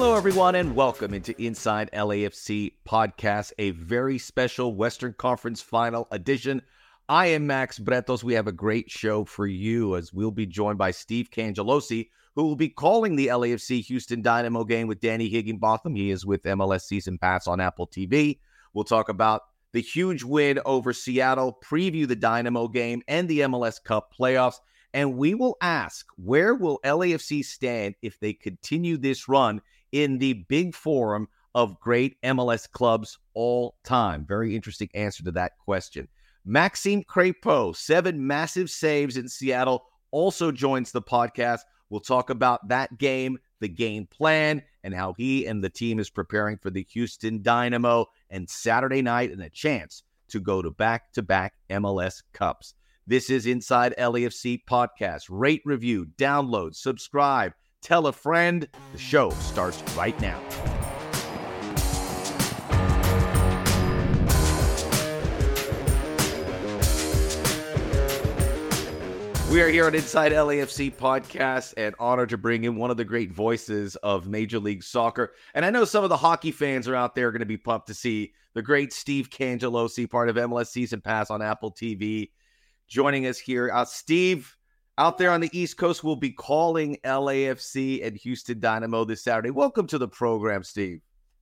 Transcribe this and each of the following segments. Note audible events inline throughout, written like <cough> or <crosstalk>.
Hello, everyone, and welcome into Inside LAFC podcast, a very special Western Conference Final edition. I am Max Bretos. We have a great show for you as we'll be joined by Steve Cangialosi, who will be calling the LAFC Houston Dynamo game with Danny Higginbotham. He is with MLS Season Pass on Apple TV. We'll talk about the huge win over Seattle, preview the Dynamo game and the MLS Cup playoffs. And we will ask where will LAFC stand if they continue this run in the big forum of great MLS clubs all time? Very interesting answer to that question. Maxime Crépeau, seven massive saves in Seattle, also joins the podcast. We'll talk about that game, the game plan, and how he and the team is preparing for the Houston Dynamo and Saturday night and a chance to go to back to back MLS Cups. This is Inside LAFC Podcast. Rate, review, download, subscribe, tell a friend. The show starts right now. We are here on Inside LAFC podcast and honored to bring in one of the great voices of Major League Soccer. And I know some of the hockey fans are out there are going to be pumped to see the great Steve Cangialosi, part of MLS Season Pass on Apple TV, joining us here. Uh, Steve, out there on the East Coast, will be calling LAFC and Houston Dynamo this Saturday. Welcome to the program, Steve.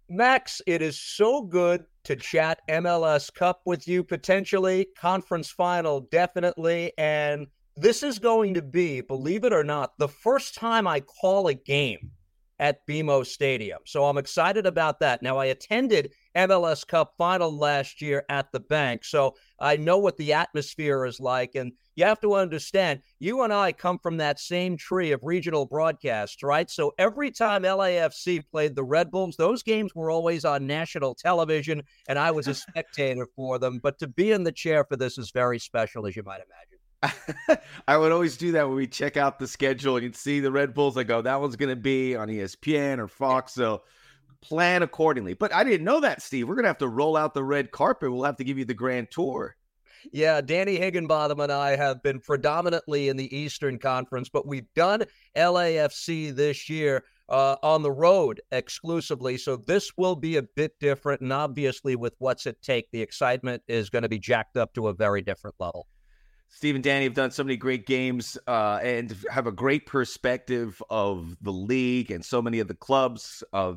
Max, it is so good to chat MLS Cup with you, potentially, conference final, definitely. And this is going to be, believe it or not, the first time I call a game at BMO Stadium. So I'm excited about that. Now, I attended MLS Cup final last year at the bank, so I know what the atmosphere is like. And you have to understand, you and I come from that same tree of regional broadcasts, right? So every time LAFC played the Red Bulls, those games were always on national television, and I was a spectator for them. But to be in the chair for this is very special, as you might imagine. <laughs> I would always do that when we check out the schedule and you'd see the Red Bulls. I go, that one's going to be on ESPN or Fox. So plan accordingly. But I didn't know that, Steve. We're going to have to roll out the red carpet. We'll have to give you the grand tour. Yeah, Danny Higginbotham and I have been predominantly in the Eastern Conference, but we've done LAFC this year uh, on the road exclusively. So this will be a bit different. And obviously, with what's at take, the excitement is going to be jacked up to a very different level. Steve and Danny have done so many great games uh, and have a great perspective of the league and so many of the clubs uh,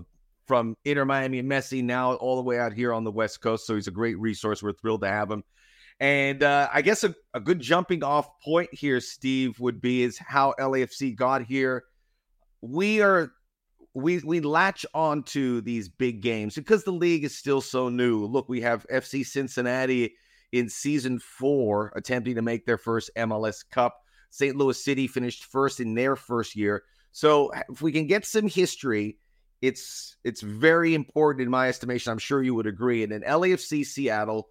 from Inter Miami and Messi now all the way out here on the West Coast. So he's a great resource. We're thrilled to have him. And uh, I guess a, a good jumping off point here, Steve, would be is how LAFC got here. We are we we latch on to these big games because the league is still so new. Look, we have FC Cincinnati in season four, attempting to make their first MLS Cup. St. Louis City finished first in their first year. So if we can get some history, it's it's very important in my estimation. I'm sure you would agree. And then LAFC Seattle,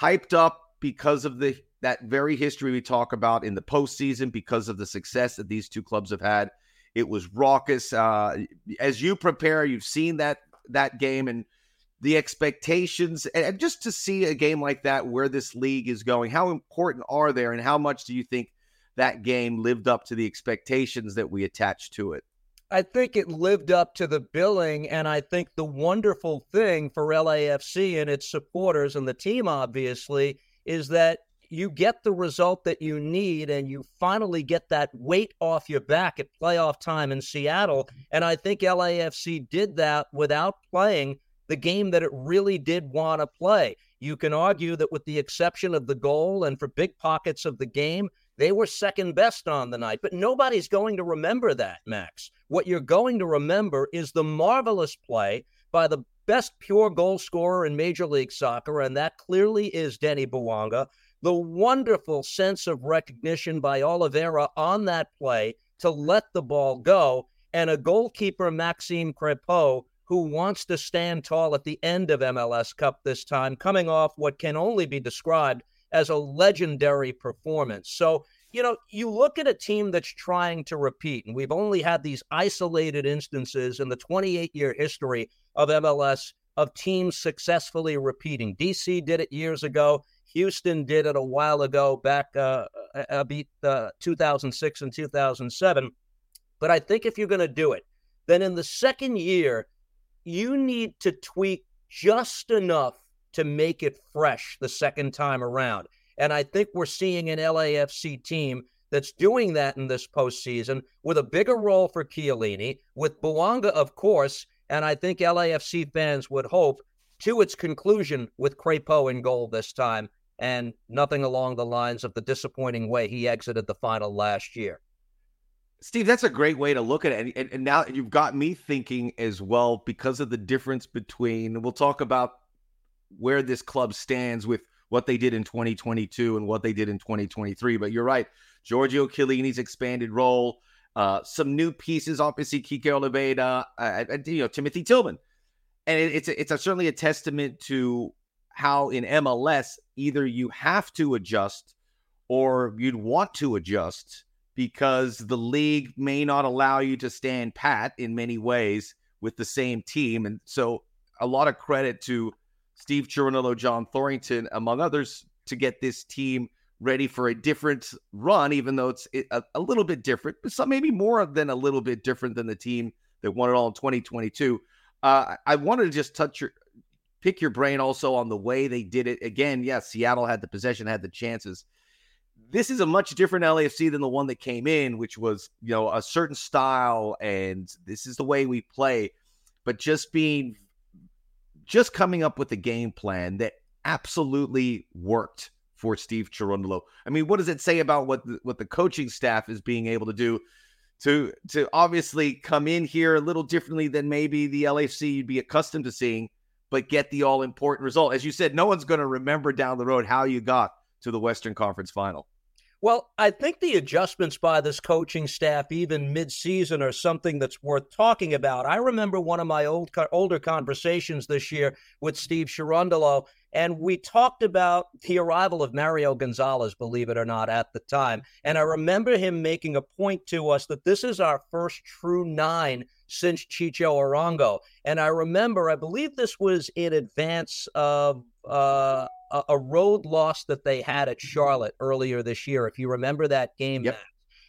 hyped up because of the that very history we talk about in the postseason, because of the success that these two clubs have had. It was raucous. Uh, as you prepare, you've seen that that game, and the expectations and just to see a game like that where this league is going how important are there and how much do you think that game lived up to the expectations that we attached to it I think it lived up to the billing. And I think the wonderful thing for LAFC and its supporters and the team, obviously, is that you get the result that you need and you finally get that weight off your back at playoff time in Seattle. And I think LAFC did that without playing the game that it really did want to play. You can argue that, with the exception of the goal and for big pockets of the game, they were second best on the night. But nobody's going to remember that, Max. What you're going to remember is the marvelous play by the best pure goal scorer in Major League Soccer, and that clearly is Denny Bouanga. The wonderful sense of recognition by Olivera on that play to let the ball go, and a goalkeeper, Maxime Crépeau, who wants to stand tall at the end of MLS Cup this time, coming off what can only be described as a legendary performance. So, you know, you look at a team that's trying to repeat, and we've only had these isolated instances in the 28 year history of MLS of teams successfully repeating. DC did it years ago. Houston did it a while ago, back uh, beat uh, 2006 and 2007. But I think if you're going to do it, then in the second year, you need to tweak just enough to make it fresh the second time around. And I think we're seeing an LAFC team that's doing that in this postseason with a bigger role for Chiellini, with Bouanga, of course, and I think LAFC fans would hope to its conclusion with Crépeau in goal this time, and nothing along the lines of the disappointing way he exited the final last year. Steve, that's a great way to look at it. And, and, now you've got me thinking as well because of the difference between, we'll talk about where this club stands with what they did in 2022 and what they did in 2023. But you're right. Giorgio Chiellini's expanded role, uh, some new pieces, obviously Kike Olivera, uh, you know, Timothy Tillman. And it, it's, a, it's a, certainly a testament to how in MLS, either you have to adjust or you'd want to adjust because the league may not allow you to stand pat in many ways with the same team. And so a lot of credit to Steve Cherundolo, John Thorrington, among others, to get this team ready for a different run, even though it's a, a little bit different, but some maybe more than a little bit different than the team that won it all in 2022. Uh, I wanted to just touch your, pick your brain also on the way they did it. Again, yes, Seattle had the possession, had the chances this is a much different LAFC than the one that came in, which was, you know, a certain style and this is the way we play. But just being, just coming up with a game plan that absolutely worked for Steve Cherundolo. I mean, what does it say about what the, what the coaching staff is being able to do to to obviously come in here a little differently than maybe the LAFC you'd be accustomed to seeing, but get the all important result. As you said, no one's going to remember down the road how you got to the Western Conference Final. Well, I think the adjustments by this coaching staff, even mid-season, are something that's worth talking about. I remember one of my old older conversations this year with Steve Cherundolo, and we talked about the arrival of Mario Gonzalez, believe it or not, at the time. And I remember him making a point to us that this is our first true nine since Chicho Arango. And I remember, I believe this was in advance of uh, a, a, road loss that they had at Charlotte earlier this year. If you remember that game, yep.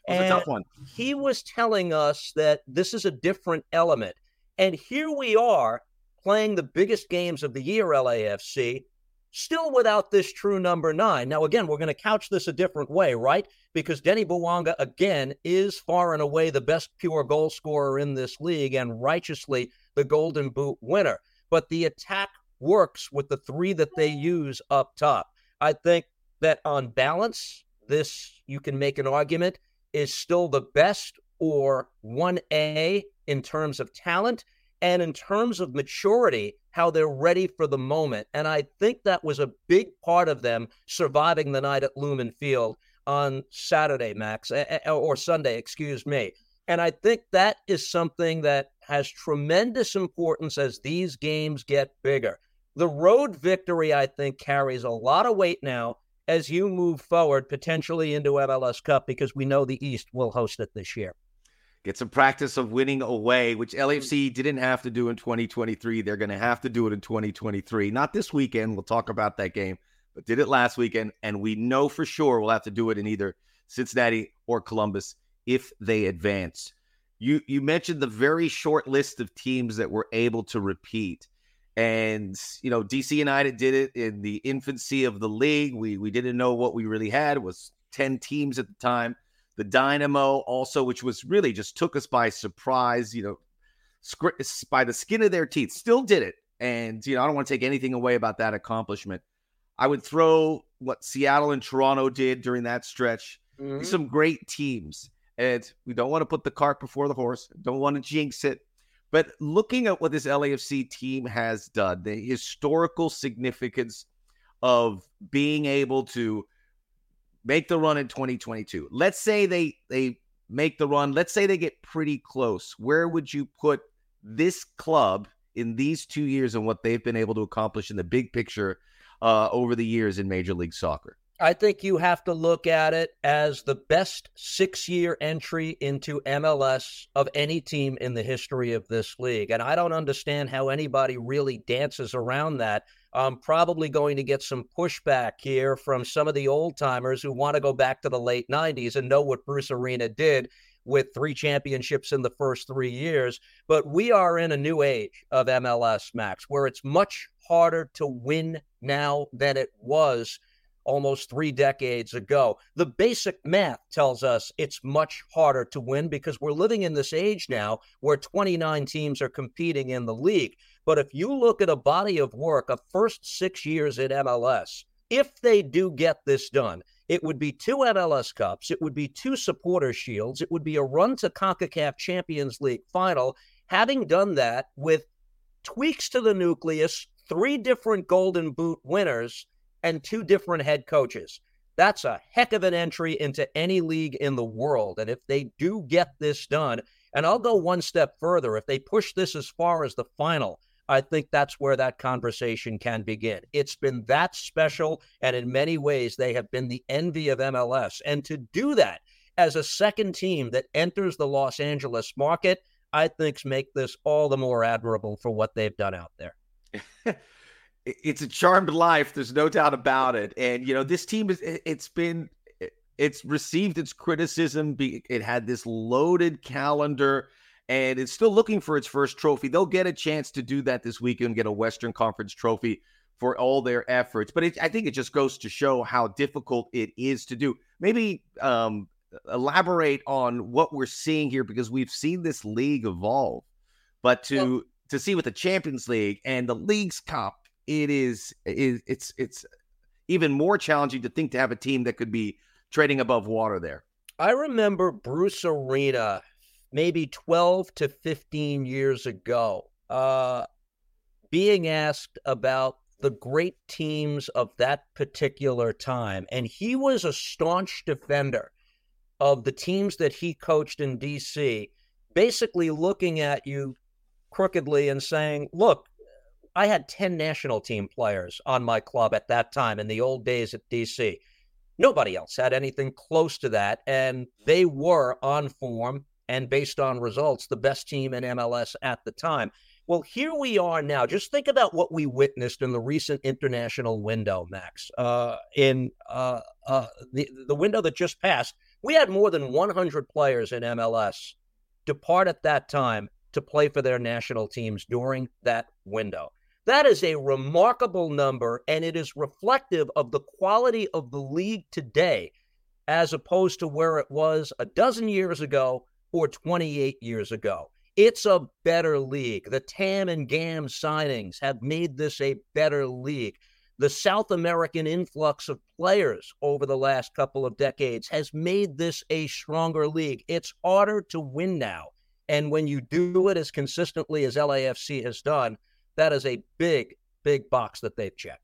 It was and a tough one. He was telling us that this is a different element. And here we are playing the biggest games of the year, LAFC, still without this true number nine. Now, again, we're going to couch this a different way, right? Because Denny Bouanga, again, is far and away the best pure goal scorer in this league and righteously the Golden Boot winner. But the attack works with the three that they use up top. I think that on balance, this, you can make an argument, is still the best or 1A in terms of talent and in terms of maturity, how they're ready for the moment. And I think that was a big part of them surviving the night at Lumen Field on Saturday, Max, or Sunday, excuse me. And I think that is something that has tremendous importance as these games get bigger. The road victory, I think, carries a lot of weight now as you move forward potentially into MLS Cup because we know the East will host it this year. Get some practice of winning away, which mm. LAFC didn't have to do in 2023. They're going to have to do it in 2023. Not this weekend. We'll talk about that game, but did it last weekend. And we know for sure we'll have to do it in either Cincinnati or Columbus if they advance. You you mentioned the very short list of teams that were able to repeat. And you know, DC United did it in the infancy of the league. We we didn't know what we really had. It was 10 teams at the time. The Dynamo also, which was really just took us by surprise, you know, by the skin of their teeth, still did it. And you know, I don't want to take anything away about that accomplishment. I would throw what Seattle and Toronto did during that stretch. Mm-hmm. Some great teams. And we don't want to put the cart before the horse. Don't want to jinx it. But looking at what this LAFC team has done, the historical significance of being able to make the run in 2022. Let's say they they make the run. Let's say they get pretty close. Where would you put this club in these two years and what they've been able to accomplish in the big picture uh, over the years in Major League Soccer? I think you have to look at it as the best six year entry into MLS of any team in the history of this league. And I don't understand how anybody really dances around that. I'm probably going to get some pushback here from some of the old timers who want to go back to the late 90s and know what Bruce Arena did. with three championships in the first three years. But we are in a new age of MLS, Max, where it's much harder to win now than it was almost three decades ago. The basic math tells us it's much harder to win because we're living in this age now where 29 teams are competing in the league. But if you look at a body of work of first six years in MLS, if they do get this done, it would be two MLS Cups, it would be two Supporter Shields, it would be a run to CONCACAF Champions League final. Having done that with tweaks to the nucleus, three different Golden Boot winners, and two different head coaches. That's a heck of an entry into any league in the world. And if they do get this done, and I'll go one step further, if they push this as far as the final, I think that's where that conversation can begin. It's been that special, and in many ways, they have been the envy of MLS. And to do that as a second team that enters the Los Angeles market, I think make this all the more admirable for what they've done out there. <laughs> it's a charmed life. There's no doubt about it. And you know, this team is it's been it's received its criticism. It had this loaded calendar, and it's still looking for its first trophy. They'll get a chance to do that this weekend, get a Western Conference trophy for all their efforts. But it, I think it just goes to show how difficult it is to do. Maybe um, elaborate on what we're seeing here because we've seen this league evolve, but to well, to see with the Champions League and the Leagues Cup it is, it, it's it's even more challenging to think to have a team that could be trading above water there. I remember Bruce Arena maybe 12 to 15 years ago uh, being asked about the great teams of that particular time. And he was a staunch defender of the teams that he coached in DC, basically looking at you crookedly and saying, look, I had 10 national team players on my club at that time in the old days at DC. Nobody else had anything close to that. And they were on form and based on results, the best team in MLS at the time. Well, here we are now. Just think about what we witnessed in the recent international window, Max. Uh, in uh, uh, the, the window that just passed, we had more than 100 players in MLS depart at that time to play for their national teams during that window. That is a remarkable number, and it is reflective of the quality of the league today as opposed to where it was a dozen years ago or 28 years ago. It's a better league. The TAM and GAM signings have made this a better league. The South American influx of players over the last couple of decades has made this a stronger league. It's harder to win now. And when you do it as consistently as LAFC has done, that is a big, big box that they've checked.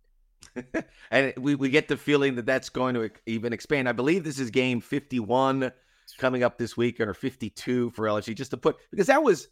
<laughs> and we, we get the feeling that that's going to even expand. I believe this is game 51 coming up this weekend or 52 for LSU, just to put, because that was,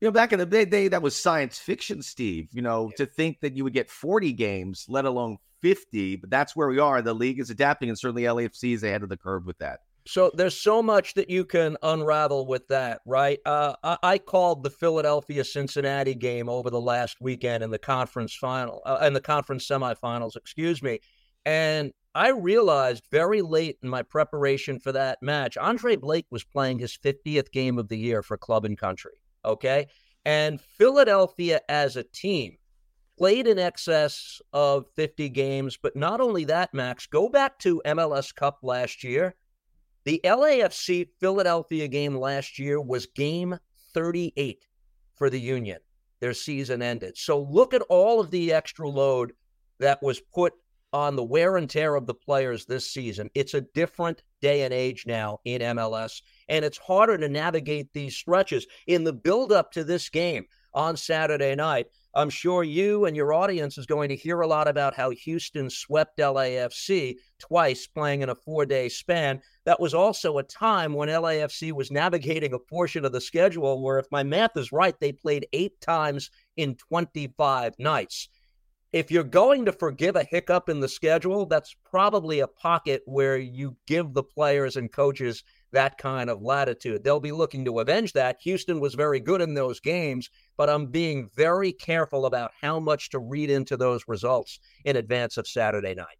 you know, back in the day, day that was science fiction, Steve, you know, yeah. to think that you would get 40 games, let alone 50, but that's where we are. The league is adapting, and certainly LAFC is ahead of the curve with that. So there's so much that you can unravel with that, right? Uh, I, I, called the Philadelphia Cincinnati game over the last weekend in the conference final, uh, in the conference semifinals, excuse me, and I realized very late in my preparation for that match, Andre Blake was playing his 50th game of the year for club and country. Okay, and Philadelphia as a team played in excess of 50 games, but not only that, Max, go back to MLS Cup last year the LAFC Philadelphia game last year was game 38 for the Union. Their season ended. So look at all of the extra load that was put on the wear and tear of the players this season. It's a different day and age now in MLS, and it's harder to navigate these stretches. In the build up to this game on Saturday night, I'm sure you and your audience is going to hear a lot about how Houston swept LAFC twice, playing in a four day span. That was also a time when LAFC was navigating a portion of the schedule where, if my math is right, they played eight times in 25 nights. If you're going to forgive a hiccup in the schedule, that's probably a pocket where you give the players and coaches that kind of latitude. They'll be looking to avenge that. Houston was very good in those games, but I'm being very careful about how much to read into those results in advance of Saturday night.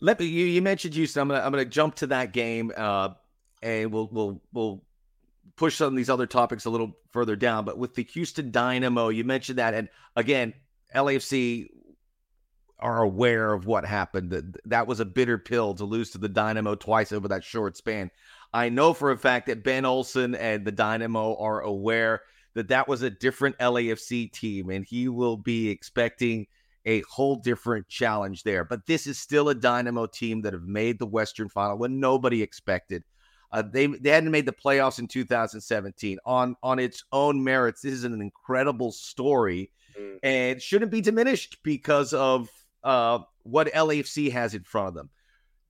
Let me. You, you mentioned Houston. I'm gonna. I'm gonna jump to that game. Uh, and we'll we'll we'll push some of these other topics a little further down. But with the Houston Dynamo, you mentioned that, and again, LAFC are aware of what happened. That that was a bitter pill to lose to the Dynamo twice over that short span. I know for a fact that Ben Olsen and the Dynamo are aware that that was a different LAFC team, and he will be expecting a whole different challenge there. But this is still a Dynamo team that have made the Western Final when nobody expected. Uh, they they hadn't made the playoffs in 2017 on on its own merits. This is an incredible story, mm. and shouldn't be diminished because of uh, what LAFC has in front of them.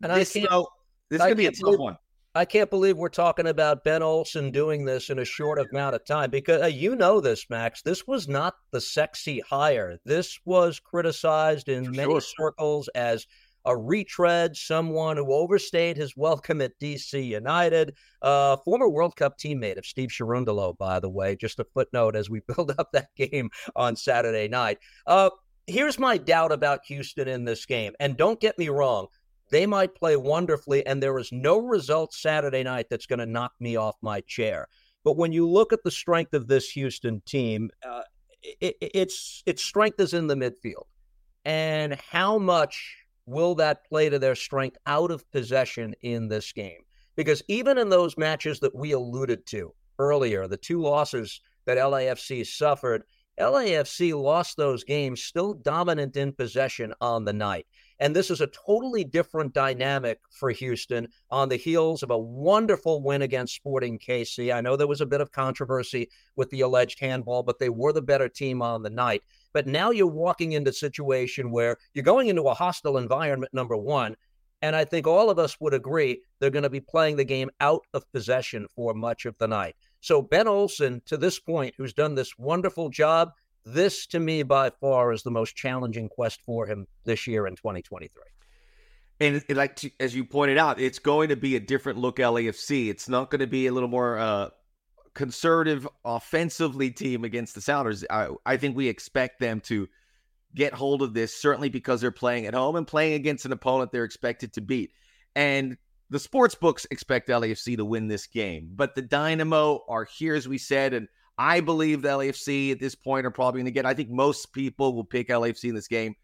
And this, I can't, though, this is going to be a tough one. I can't believe we're talking about Ben Olsen doing this in a short amount of time because uh, you know this, Max. This was not the sexy hire. This was criticized in For many sure. circles as a retread, someone who overstayed his welcome at DC United, uh, former World Cup teammate of Steve Cherundolo, by the way. Just a footnote as we <laughs> build up that game on Saturday night. Uh, here's my doubt about Houston in this game. And don't get me wrong, they might play wonderfully, and there is no result Saturday night that's going to knock me off my chair. But when you look at the strength of this Houston team, uh, it, its its strength is in the midfield, and how much will that play to their strength out of possession in this game? Because even in those matches that we alluded to earlier, the two losses that LAFC suffered, LAFC lost those games still dominant in possession on the night. And this is a totally different dynamic for Houston on the heels of a wonderful win against Sporting KC. I know there was a bit of controversy with the alleged handball, but they were the better team on the night. But now you're walking into a situation where you're going into a hostile environment, number one. And I think all of us would agree they're going to be playing the game out of possession for much of the night. So Ben Olsen, to this point, who's done this wonderful job, this to me by far is the most challenging quest for him this year in 2023. And like as you pointed out, it's going to be a different look LAFC. It's not going to be a little more uh, conservative offensively team against the Sounders. I, I think we expect them to get hold of this certainly because they're playing at home and playing against an opponent they're expected to beat. And the sports books expect LAFC to win this game, but the Dynamo are here, as we said, and I believe the LAFC at this point are probably going to get. I think most people will pick LAFC in this game.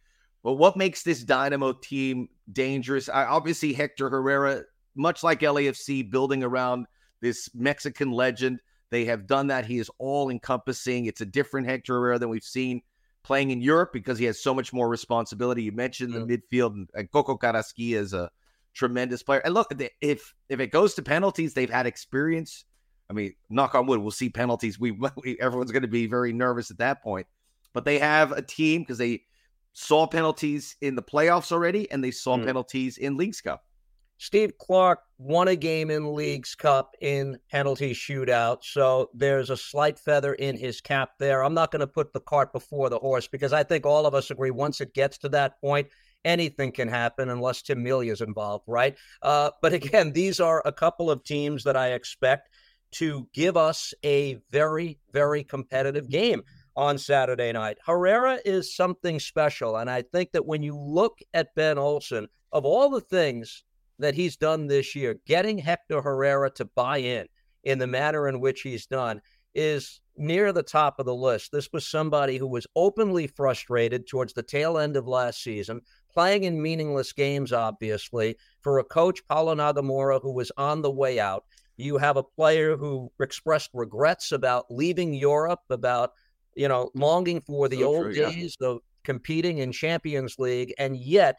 But what makes this Dynamo team dangerous? I, obviously, Hector Herrera, much like LAFC, building around this Mexican legend. They have done that. He is all encompassing. It's a different Hector Herrera than we've seen playing in Europe because he has so much more responsibility. You mentioned mm-hmm. the midfield, and, Coco Carrasquilla is a tremendous player. And look, if if it goes to penalties, they've had experience. I mean, knock on wood, we'll see penalties. We, <laughs> we everyone's going to be very nervous at that point, but they have a team because they saw penalties in the playoffs already, and they saw mm. penalties in Leagues Cup. Steve Clark won a game in Leagues Cup in penalty shootout, so there's a slight feather in his cap there. I'm not going to put the cart before the horse because I think all of us agree once it gets to that point, anything can happen unless Tim Melia is involved, right? Uh, but again, these are a couple of teams that I expect to give us a very, very competitive game on Saturday night. Herrera is something special. And I think that when you look at Ben Olsen, of all the things that he's done this year, getting Hector Herrera to buy in in the manner in which he's done is near the top of the list. This was somebody who was openly frustrated towards the tail end of last season, playing in meaningless games, obviously, for a coach, Paulo Nagamura, who was on the way out. You have a player who expressed regrets about leaving Europe, about, you know, longing for the so old true, days yeah. of competing in Champions League, and yet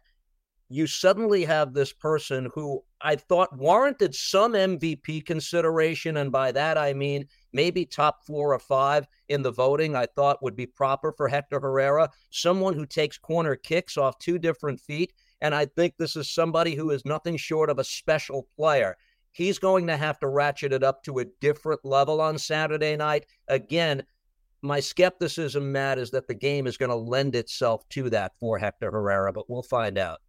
you suddenly have this person who I thought warranted some MVP consideration. And by that, I mean maybe top four or five in the voting, I thought would be proper for Hector Herrera, someone who takes corner kicks off two different feet. And I think this is somebody who is nothing short of a special player. He's going to have to ratchet it up to a different level on Saturday night. Again, my skepticism, Matt, is that the game is going to lend itself to that for Hector Herrera, but we'll find out.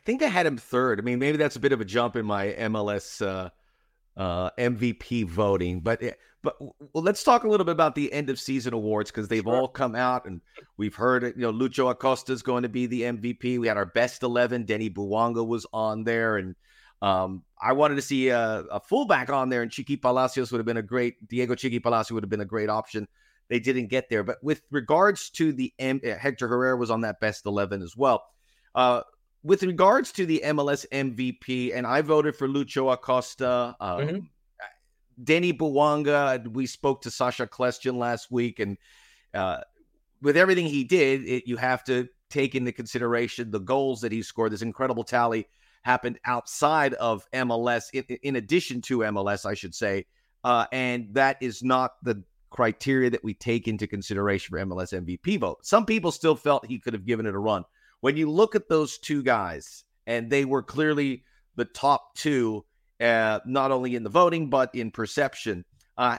I think I had him third. I mean, maybe that's a bit of a jump in my MLS uh, uh, MVP voting, but eh, but well, let's talk a little bit about the end of season awards because they've sure. all come out and we've heard it. You know, Lucho Acosta is going to be the MVP. We had our best eleven. Denny Bouanga was on there, and Um, I wanted to see a, a, fullback on there, and Chiqui Palacios would have been a great Diego Chiqui Palacios would have been a great option. They didn't get there, but with regards to the M, uh, Hector Herrera was on that best eleven as well. Uh, with regards to the MLS MVP, and I voted for Lucho Acosta. Um, mm-hmm. Denny Bouanga, we spoke to Sasha Kljestan last week, and uh, with everything he did, it, you have to take into consideration the goals that he scored. This incredible tally happened outside of MLS, in, in addition to MLS, I should say. Uh, and that is not the criteria that we take into consideration for MLS MVP vote. Some people still felt he could have given it a run. When you look at those two guys, and they were clearly the top two, uh, not only in the voting, but in perception. Uh,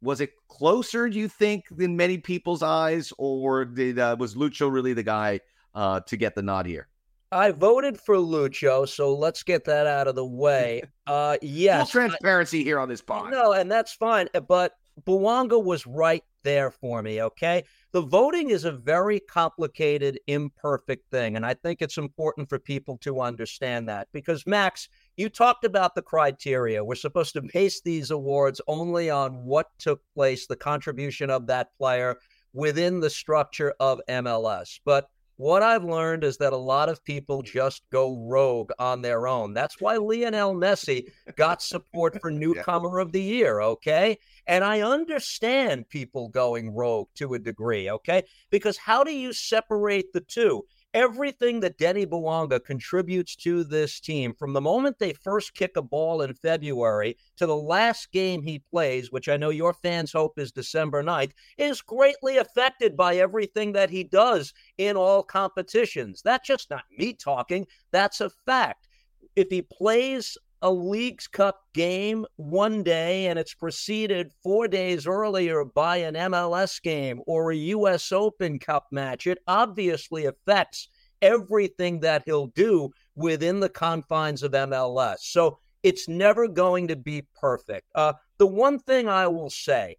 was it closer, do you think, than many people's eyes, or did uh, was Lucho really the guy uh, to get the nod here? I voted for Lucho, so let's get that out of the way. <laughs> Uh, yes, Full transparency I, here on this pod. No, and that's fine. But Bouanga was right there for me. Okay, the voting is a very complicated, imperfect thing, and I think it's important for people to understand that because Max, you talked about the criteria. We're supposed to base these awards only on what took place, the contribution of that player within the structure of MLS, but what I've learned is that a lot of people just go rogue on their own. That's why Lionel Messi got support for <laughs> newcomer of the year, okay? And I understand people going rogue to a degree, okay? Because how do you separate the two? Everything that Denny Bouanga contributes to this team from the moment they first kick a ball in February to the last game he plays, which I know your fans hope is December 9th, is greatly affected by everything that he does in all competitions. That's just not me talking, that's a fact. If he plays a Leagues Cup game one day and it's preceded four days earlier by an MLS game or a U.S. Open Cup match, it obviously affects everything that he'll do within the confines of MLS. So it's never going to be perfect. Uh, the one thing I will say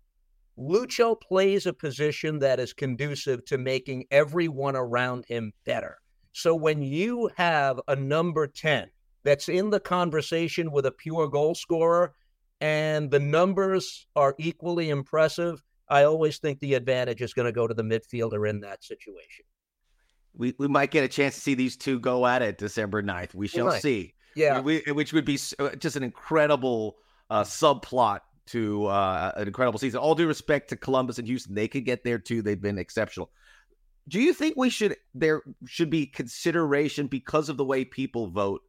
Lucho plays a position that is conducive to making everyone around him better. So when you have a number 10 that's in the conversation with a pure goal scorer and the numbers are equally impressive, I always think the advantage is going to go to the midfielder in that situation. We, we might get a chance to see these two go at it December 9th. We shall see. Yeah. We, which would be uh, just an incredible uh, subplot to uh, an incredible season. All due respect to Columbus and Houston, they could get there too. They've been exceptional. Do you think we should there should be consideration because of the way people vote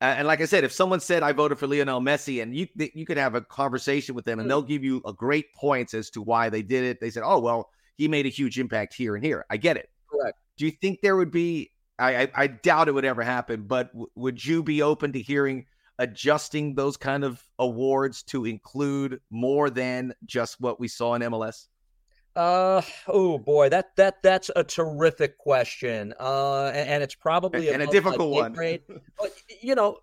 and like I said, if someone said I voted for Lionel Messi, and you you could have a conversation with them, and they'll mm. give you a great points as to why they did it. They said, "Oh well, he made a huge impact here and here." I get it. Correct. Do you think there would be? I I, I doubt it would ever happen, but w- would you be open to hearing adjusting those kind of awards to include more than just what we saw in MLS? Uh oh boy, that that that's a terrific question. Uh, and, and it's probably and a difficult one. <laughs> but you know,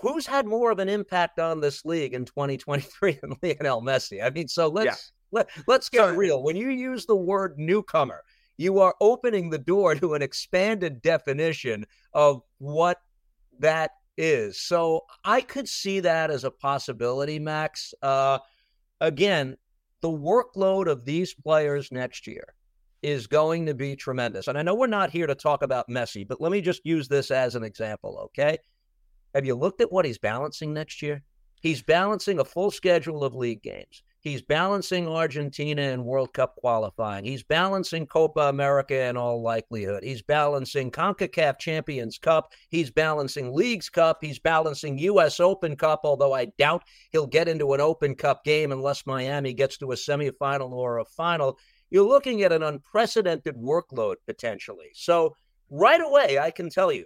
who's had more of an impact on this league in 2023 than <laughs> Lionel Messi? I mean, so let's yeah. let let's get so, real. When you use the word newcomer, you are opening the door to an expanded definition of what that is. So I could see that as a possibility, Max. Uh, again, the workload of these players next year is going to be tremendous. And I know we're not here to talk about Messi, but let me just use this as an example, okay? Have you looked at what he's balancing next year? He's balancing a full schedule of league games. He's balancing Argentina in World Cup qualifying. He's balancing Copa America in all likelihood. He's balancing CONCACAF Champions Cup. He's balancing Leagues Cup. He's balancing U.S. Open Cup, although I doubt he'll get into an Open Cup game unless Miami gets to a semifinal or a final. You're looking at an unprecedented workload potentially. So, right away, I can tell you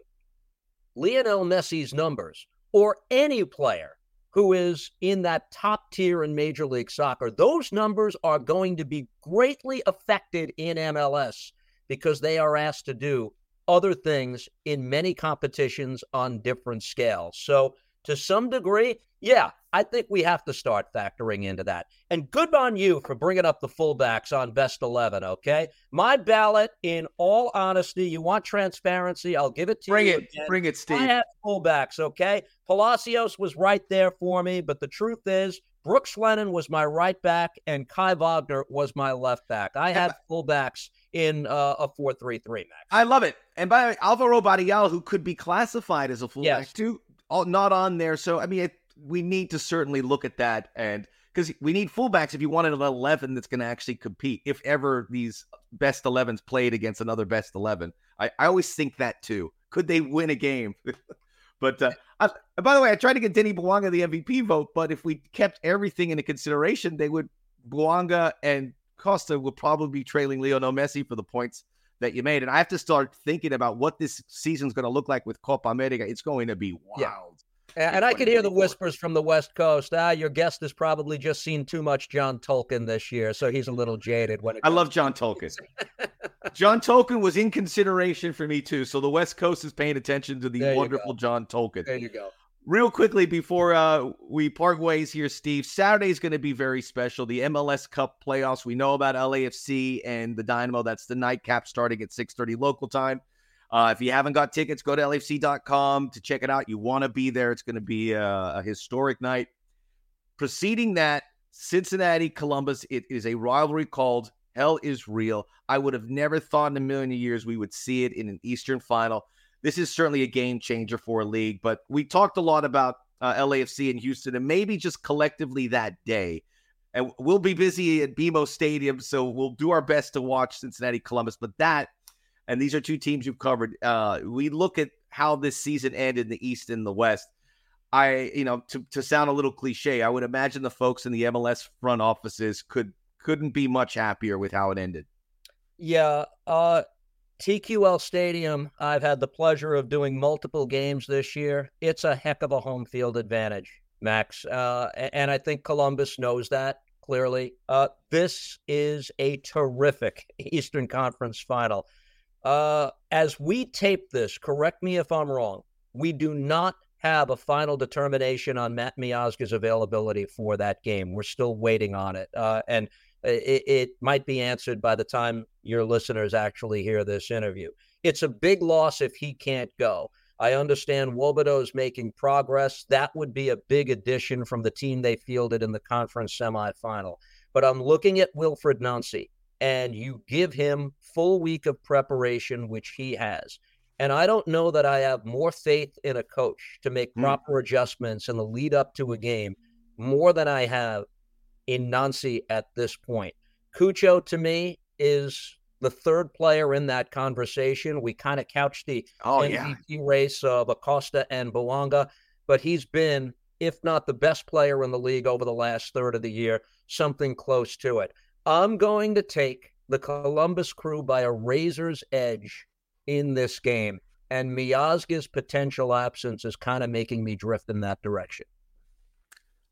Lionel Messi's numbers, or any player who is in that top tier in Major League Soccer, those numbers are going to be greatly affected in MLS because they are asked to do other things in many competitions on different scales. So, to some degree, yeah, I think we have to start factoring into that. And good on you for bringing up the fullbacks on best 11, okay? My ballot, in all honesty, you want transparency, I'll give it to bring you. Bring it. Again. Bring it, Steve. I have fullbacks, okay? Palacios was right there for me, but the truth is, Brooks Lennon was my right back, and Kai Wagner was my left back. I had fullbacks in uh, a 4 3 3 max. I love it. And by the way, Alvaro Barreal, who could be classified as a fullback yes. too, all, not on there. So, I mean, it, we need to certainly look at that. And because we need fullbacks if you want an 11 that's going to actually compete, if ever these best 11s played against another best 11. I, I always think that too. Could they win a game? <laughs> but uh, I, by the way, I tried to get denny Bouanga the MVP vote, but if we kept everything into consideration, they would Bouanga and Costa will probably be trailing Lionel Messi for the points that you made. And I have to start thinking about what this season's going to look like with Copa America. It's going to be wow Yeah. And I could hear the whispers from the West Coast. Ah, your guest has probably just seen too much John Tolkin this year, so he's a little jaded. When I love John Tolkin. John Tolkin was in consideration for me too, so the West Coast is paying attention to the wonderful John Tolkin. There you go. Real quickly before uh, we part ways here, Steve, Saturday is going to be very special. The MLS Cup playoffs. We know about LAFC and the Dynamo. That's the nightcap starting at 6:30 local time. Uh, if you haven't got tickets, go to LAFC.com to check it out. You want to be there. It's going to be a, a historic night. Preceding that, Cincinnati Columbus. It is a rivalry called Hell is Real. I would have never thought in a million years we would see it in an Eastern final this is certainly a game changer for a league. But we talked a lot about uh, LAFC and Houston, and maybe just collectively that day. And we'll be busy at BMO Stadium, so we'll do our best to watch Cincinnati Columbus. But that, and these are two teams you've covered. Uh, we look at how this season ended in the East and the West. I, you know, to, to sound a little cliche, I would imagine the folks in the MLS front offices could couldn't be much happier with how it ended. Yeah, uh, TQL Stadium, I've had the pleasure of doing multiple games this year. It's a heck of a home field advantage, Max. Uh, and I think Columbus knows that clearly. Uh, this is a terrific <laughs> Eastern Conference final. Uh, as we tape this, correct me if I'm wrong, we do not have a final determination on Matt Miazga's availability for that game. We're still waiting on it. Uh, and it, it might be answered by the time your listeners actually hear this interview. It's a big loss if he can't go. I understand Nwobodo's making progress. That would be a big addition from the team they fielded in the conference semifinal. But I'm looking at Wilfried Nancy, and you give him full week of preparation, which he has. And I don't know that I have more faith in a coach to make hmm. proper mm. adjustments in the lead up to a game more than I have in Nancy at this point. Cucho to me is the third player in that conversation. We kind of couched the oh, MVP yeah. race of Acosta and Bouanga, but he's been, if not the best player in the league over the last third of the year, something close to it. I'm going to take the Columbus crew by a razor's edge in this game, and Miazga's potential absence is kind of making me drift in that direction.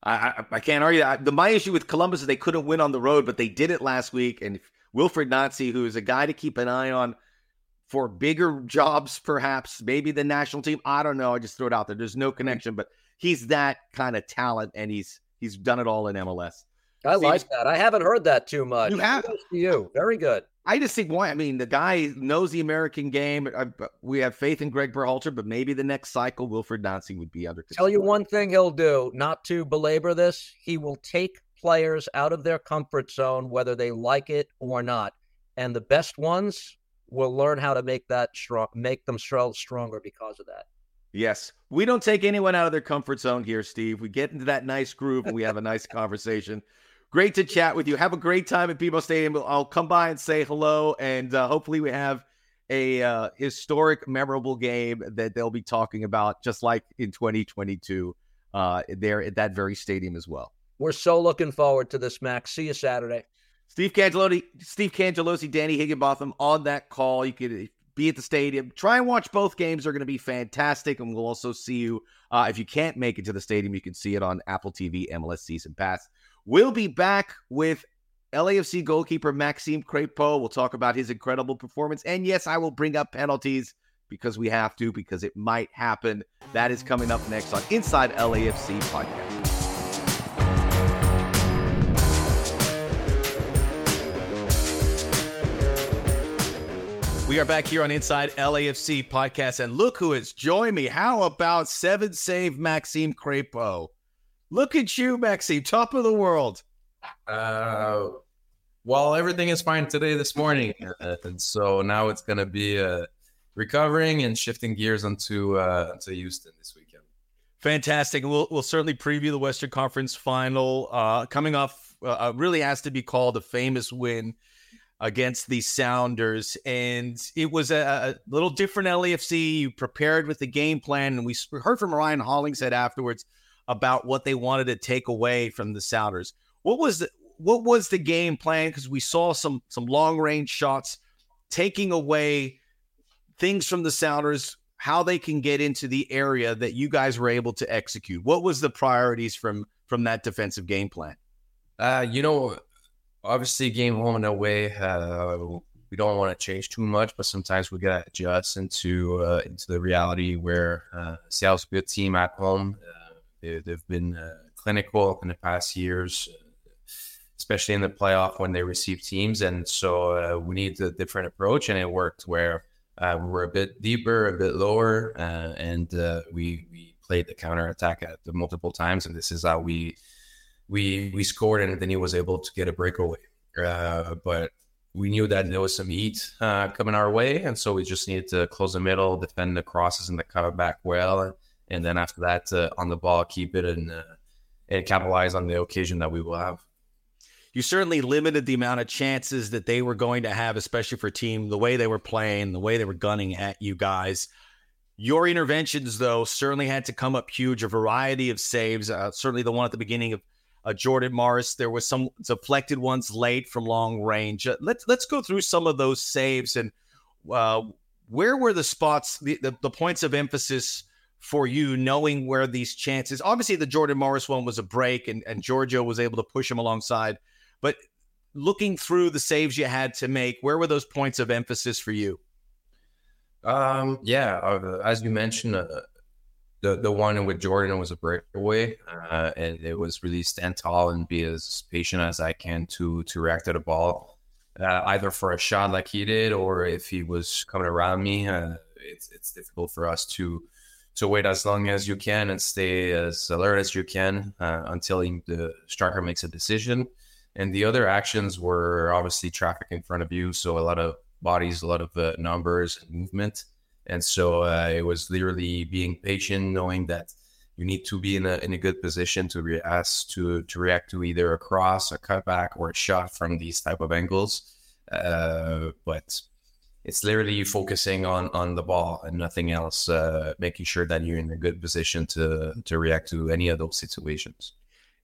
I, I, I can't argue that. The, my issue with Columbus is they couldn't win on the road, but they did it last week. And Wilfried Nancy, who is a guy to keep an eye on for bigger jobs, perhaps, maybe the national team. I don't know. I just throw it out there. There's no mm-hmm. connection, but he's that kind of talent, and he's he's done it all in MLS. I like that. I haven't heard that too much. You have to you. Very good. I just think why. I mean, the guy knows the American game. Uh, I, we have faith in Greg Berhalter, but maybe the next cycle, Wilfried Nancy would be under. Tell you one thing he'll do, not to belabor this, he will take players out of their comfort zone, whether they like it or not, and the best ones will learn how to make that strong, make themselves stronger because of that. Yes. We don't take anyone out of their comfort zone here, Steve. We get into that nice groove and we have a nice <laughs> conversation. Great to chat with you. Have a great time at BMO Stadium. I'll come by and say hello, and uh, hopefully we have a uh, historic, memorable game that they'll be talking about, just like in 2022, uh, there at that very stadium as well. We're so looking forward to this, Max. See you Saturday. Steve Cangialosi, Steve Cangialosi, Danny Higginbotham on that call. You could be at the stadium. Try and watch both games. They're going to be fantastic, and we'll also see you. Uh, if you can't make it to the stadium, you can see it on Apple TV MLS Season Pass. We'll be back with LAFC goalkeeper Maxime Crépeau. We'll talk about his incredible performance. And yes, I will bring up penalties because we have to, because it might happen. That is coming up next on Inside LAFC Podcast. We are back here on Inside LAFC podcast, and look who has joined me. How about seven save Maxime Crépeau? Look at you, Maxime, top of the world. Uh, well, everything is fine today, this morning, uh, and so now it's going to be uh, recovering and shifting gears onto uh, onto Houston this weekend. Fantastic. We'll we'll certainly preview the Western Conference Final uh, coming off. Uh, really has to be called a famous win against the Sounders. And it was a, a, little different LAFC. You prepared with the game plan. And we heard from Ryan Hollingshead afterwards about what they wanted to take away from the Sounders. What was the what was the game plan? Because we saw some some long range shots taking away things from the Sounders, how they can get into the area that you guys were able to execute. What was the priorities from from that defensive game plan? Uh, you know, obviously game home and away uh, we don't want to change too much but sometimes we gotta adjust into uh, into the reality where uh, Seattle's a good team at home uh, they, have been uh, clinical in the past years especially in the playoff when they receive teams. And so uh, we need a different approach and it worked where we were a bit deeper a bit lower and we, we played the counter attack at the multiple times. And this is how we we we scored and then he was able to get a breakaway. Uh, but we knew that there was some heat uh, coming our way, and so we just needed to close the middle, defend the crosses and the cover back well, and, then after that uh, on the ball, keep it and uh, and capitalize on the occasion that we will have. You certainly limited the amount of chances that they were going to have, especially for team the way they were playing, the way they were gunning at you guys. Your interventions, though, certainly had to come up huge. A variety of saves. Uh, certainly the one at the beginning of uh, Jordan Morris. There was some deflected ones late from long range. Uh, let's let's go through some of those saves and uh, where were the spots, the, the, the points of emphasis for you, knowing where these chances. Obviously, the Jordan Morris one was a break, and and Giorgio was able to push him alongside. But looking through the saves you had to make, where were those points of emphasis for you? Um, yeah, uh, as you mentioned, uh, the the one with Jordan was a breakaway, uh, and it was really stand tall and be as patient as I can to to react to the ball, uh, either for a shot like he did, or if he was coming around me. Uh, it's it's difficult for us to to wait as long as you can and stay as alert as you can uh, until the striker makes a decision. And the other actions were obviously traffic in front of you, so a lot of bodies, a lot of uh, numbers, and movement. And so uh, it was literally being patient, knowing that you need to be in a, in a good position to react to to react to either a cross, a cutback, or a shot from these type of angles. Uh, but it's literally you focusing on on the ball and nothing else, uh, making sure that you're in a good position to to react to any of those situations.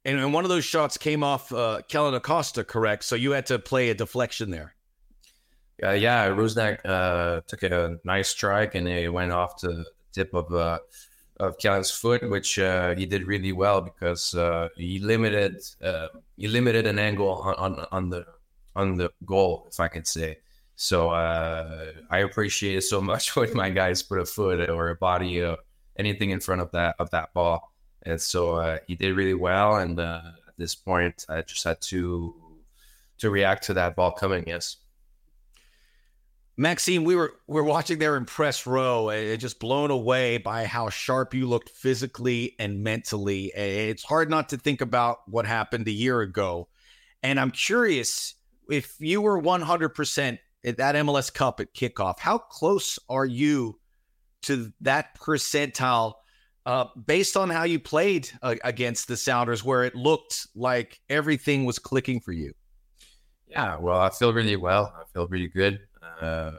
And, and one of those shots came off uh, Kellyn Acosta, correct? So you had to play a deflection there. Uh, yeah, Rusnak uh, took a nice strike and it went off the tip of uh, of Kellyn's foot, which uh, he did really well because uh, he limited uh, he limited an angle on, on, on the on the goal, if I could say. So uh, I appreciate it so much <laughs> when my guys put a foot or a body or anything in front of that of that ball, and so uh, he did really well. And uh, at this point, I just had to to react to that ball coming. Yes. Maxime, we were we are watching there in press row, and just blown away by how sharp you looked physically and mentally. It's hard not to think about what happened a year ago, and I'm curious if you were 100% at that MLS Cup at kickoff. How close are you to that percentile, uh, based on how you played uh, against the Sounders, where it looked like everything was clicking for you? Yeah, well, I feel really well. I feel really good. Uh,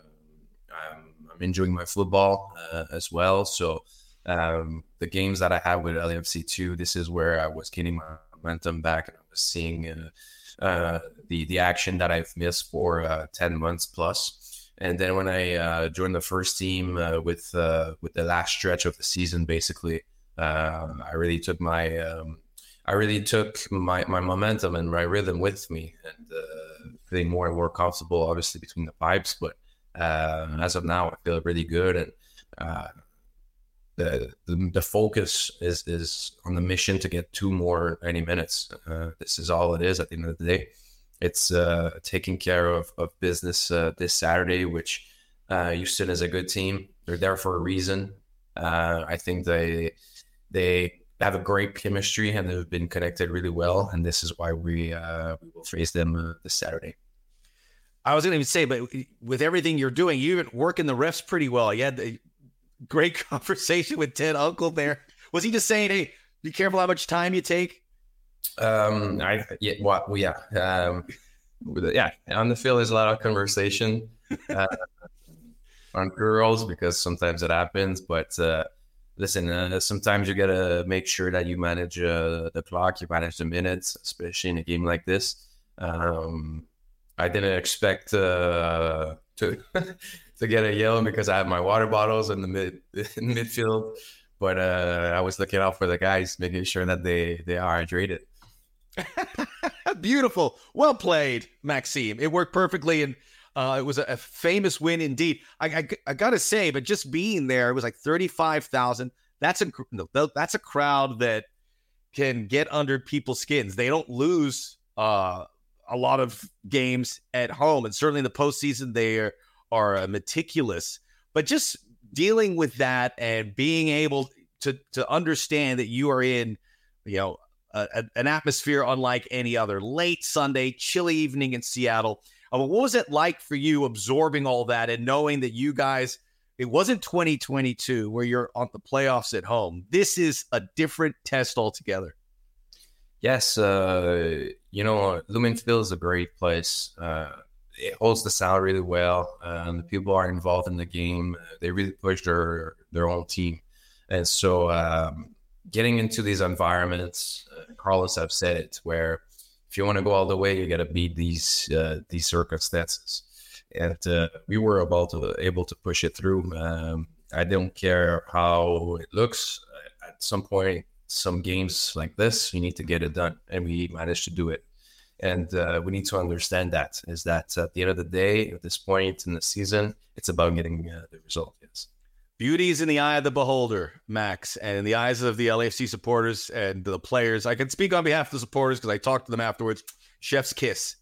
I'm, I'm, enjoying my football uh, as well. So um, the games that I had with LAFC two, this is where I was getting my momentum back, and I was seeing uh, uh, the the action that I've missed for uh, ten months plus. And then when I uh, joined the first team with with the last stretch of the season, basically, um, I really took my um, I really took my, my momentum and my rhythm with me and uh, feeling more and more comfortable, obviously, between the pipes. But uh, as of now, I feel really good. And uh, the, the, the focus is, is on the mission to get two more 90 minutes. Uh, this is all it is at the end of the day. It's uh, taking care of, of business uh, this Saturday, which Uh, Houston is a good team. They're there for a reason. Uh, I think they they have a great chemistry and they've been connected really well. And this is why we uh, we will face them this Saturday. I was going to even say, but with everything you're doing, you're working the refs pretty well. You had the great <laughs> conversation with Ted Unkel there. Was he just saying, "Hey, be careful how much time you take"? Um, I yeah, well, yeah, um, yeah. On the field, there's a lot of conversation uh, <laughs> on girls because sometimes it happens. But uh, listen, uh, sometimes you gotta make sure that you manage uh, the clock, you manage the minutes, especially in a game like this. Um, I didn't expect uh, to <laughs> to get a yell because I have my water bottles in the mid <laughs> in midfield, but uh, I was looking out for the guys, making sure that they they are hydrated. <laughs> Beautiful, well played, Maxime. It worked perfectly, and uh, it was a, a, famous win indeed. I, I, I gotta say, but just being there, it was like thirty five thousand. That's a that's a crowd that can get under people's skins. They don't lose uh, a lot of games at home, and certainly in the postseason they are, uh, meticulous. But just dealing with that and being able to to understand that you are in, you know, a, an atmosphere unlike any other. Late Sunday, chilly evening in Seattle. Uh, what was it like for you absorbing all that and knowing that you guys? It wasn't 2022 where you're on the playoffs at home. This is a different test altogether. Yes, uh, you know, Lumen Field is a great place. Uh, it holds the sound really well, and the people are involved in the game. They really push their their own team, and so um, getting into these environments, uh, Carlos have said it, where if you want to go all the way, you got to beat these uh, these circumstances, and uh, we were able to able to push it through. Um, I don't care how it looks. At some point, some games like this, you need to get it done, and we managed to do it. And uh, we need to understand that is that at the end of the day, at this point in the season, it's about getting uh, the result. Yes. Beauty is in the eye of the beholder, Max, and in the eyes of the LAFC supporters and the players. I can speak on behalf of the supporters because I talked to them afterwards. Chef's kiss.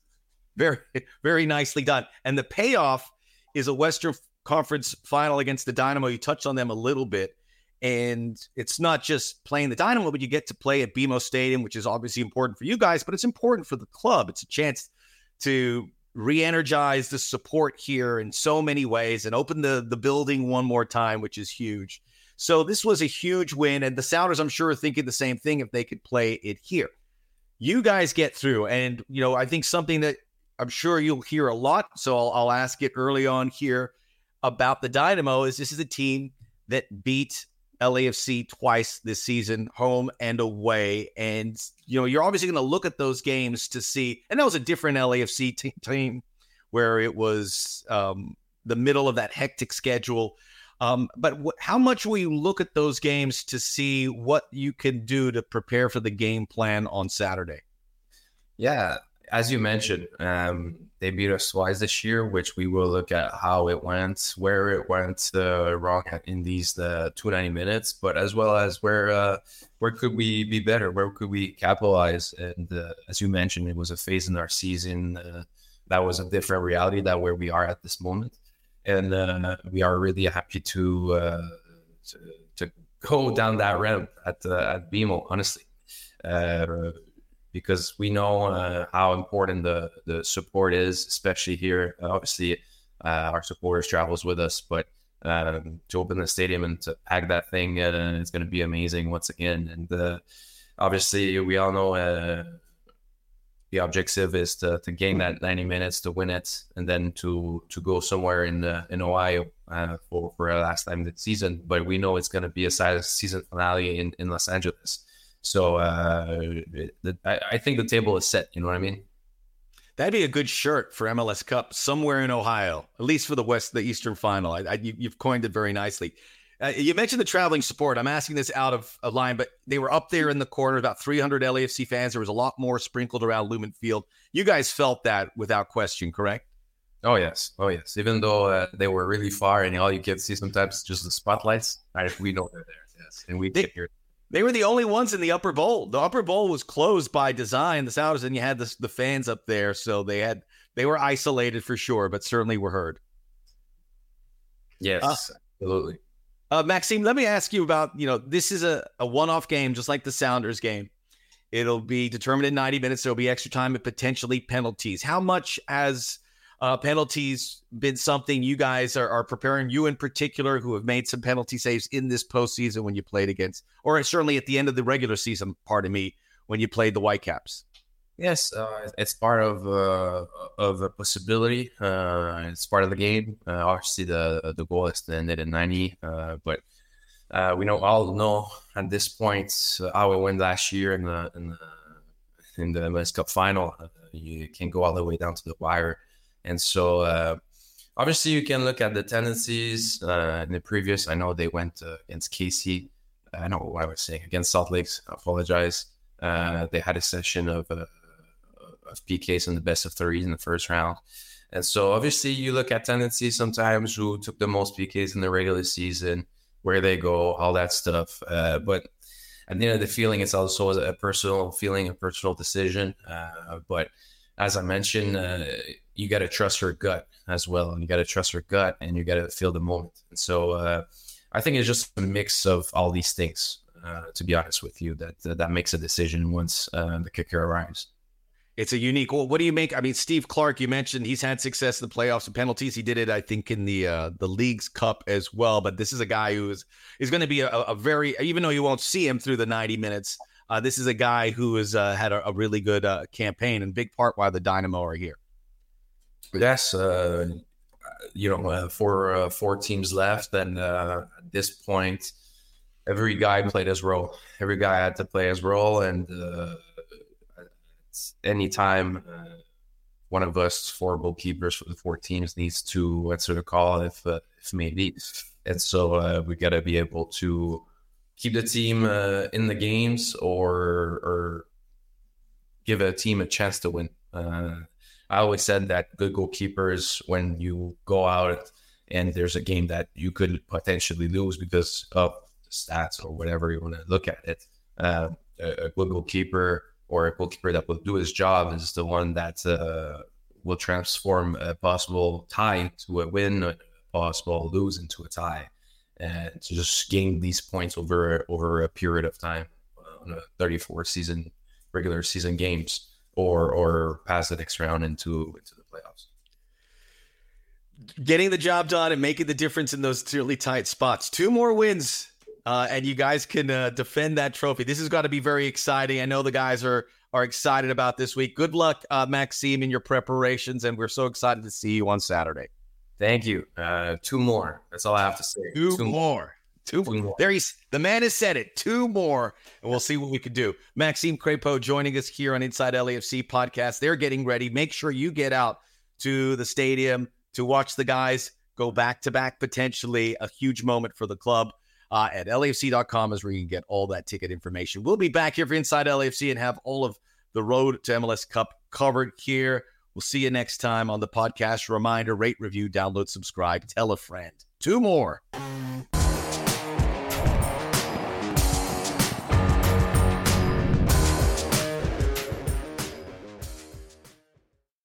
Very, very nicely done. And the payoff is a Western Conference final against the Dynamo. You touched on them a little bit. And it's not just playing the Dynamo, but you get to play at BMO Stadium, which is obviously important for you guys, but it's important for the club. It's a chance to re-energize the support here in so many ways and open the the building one more time, which is huge. So this was a huge win, and the Sounders, I'm sure, are thinking the same thing if they could play it here. You guys get through, and you know I think something that I'm sure you'll hear a lot. So I'll, I'll ask it early on here about the Dynamo. Is this is a team that beat LAFC twice this season, home and away. And, you know, you're obviously going to look at those games to see, and that was a different LAFC team where it was um, the middle of that hectic schedule. Um, but wh- how much will you look at those games to see what you can do to prepare for the game plan on Saturday? Yeah, as you mentioned, um, they beat us twice this year, which we will look at how it went, where it went uh, wrong in these uh, 290 minutes, but as well as where uh, where could we be better, where could we capitalize. And uh, as you mentioned, it was a phase in our season uh, that was a different reality than where we are at this moment, and uh, we are really happy to, to, to go down that ramp at at BMO, honestly because we know uh, how important the the support is, especially here. Uh, obviously, uh, our supporters travels with us, but um, to open the stadium and to pack that thing, uh, it's going to be amazing once again. And uh, obviously, we all know uh, the objective is to, to gain that 90 minutes to win it, and then to to go somewhere in in Ohio for for a last time this season. But we know it's going to be a season finale in in Los Angeles. So uh, the, I, I think the table is set. You know what I mean? That'd be a good shirt for MLS Cup somewhere in Ohio, at least for the West, the Eastern Final. I, I, you, have coined it very nicely. Uh, you mentioned the traveling support. I'm asking this out of a line, but they were up there in the corner, about 300 LAFC fans. There was a lot more sprinkled around Lumen Field. You guys felt that without question, correct? Oh yes, oh yes. Even though uh, they were really far, and all you can see sometimes just the spotlights. I, we know they're there, yes, and we they, can hear. They were the only ones in the upper bowl. The upper bowl was closed by design. The Sounders, and you had the, the fans up there, so they had they were isolated for sure, but certainly were heard. Yes, uh, absolutely. Uh, Maxime, let me ask you about you know this is a, a one off game, just like the Sounders game. It'll be determined in 90 minutes. There'll be extra time and potentially penalties. How much has uh, penalties been something you guys are, are, preparing? You in particular, who have made some penalty saves in this postseason when you played against, or certainly at the end of the regular season, pardon me, when you played the Whitecaps. Yes, uh, it's part of uh, of a possibility. Uh, it's part of the game. Uh, obviously, the the goal is to end it at ninety, uh, but we know all know at this point how it went last year in the in the in the MLS Cup final. You can go all the way down to the wire, and so uh, obviously you can look at the tendencies uh, in the previous. I know they went uh, against KC. I know what I was saying against Salt Lakes. I apologize. they had a session of of PKs in the best of threes in the first round. And so obviously you look at tendencies sometimes who took the most PKs in the regular season where they go, all that stuff. Uh, but at the end of the feeling, it's also a personal feeling, a personal decision. Uh, but as I mentioned, uh, you got to trust your gut as well, and you got to trust your gut, and you got to feel the moment. And so uh, I think it's just a mix of all these things. Uh, to be honest with you, that that makes a decision once uh, the kicker arrives it's a unique. Well, what do you make? I mean, Steve Clark, you mentioned he's had success in the playoffs and penalties. He did it, I think, in the uh, the Leagues Cup as well. But this is a guy who is is going to be a, a, very, even though you won't see him through the ninety minutes. Uh, this is a guy who has uh, had a, a, really good uh, campaign and big part why the Dynamo are here. Yes, uh, you know, uh, four four teams left, and at this point, every guy played his role. Every guy had to play his role, and anytime uh, one of us four goalkeepers for the four teams needs to answer the call if uh, if maybe, and so uh, we got to be able to keep the team uh, in the games or or give a team a chance to win. Uh, I always said that good goalkeepers, when you go out and there's a game that you could potentially lose because of stats or whatever you want to look at it, uh, a good goalkeeper or a goalkeeper that will do his job is the one that uh, will transform a possible tie to a win, a possible lose into a tie, and to just gain these points over over a period of time uh, on a 34 season regular season games, or or pass the next round into into the playoffs. Getting the job done and making the difference in those really tight spots. Two more wins uh, and you guys can uh, defend that trophy. This has got to be very exciting. I know the guys are are excited about this week. Good luck, uh, Maxime, in your preparations, and we're so excited to see you on Saturday. Thank you. Uh, two more. That's all I have to say. Two, two more. Two, two more. There he's the man has said it. Two more, and we'll see what we can do. Maxime Crépeau joining us here on Inside LAFC podcast. They're getting ready. Make sure you get out to the stadium to watch the guys go back to back potentially. A huge moment for the club uh, at LAFC.com is where you can get all that ticket information. We'll be back here for Inside LAFC and have all of the road to MLS Cup covered here. We'll see you next time on the podcast. Reminder, rate, review, download, subscribe, tell a friend. Two more.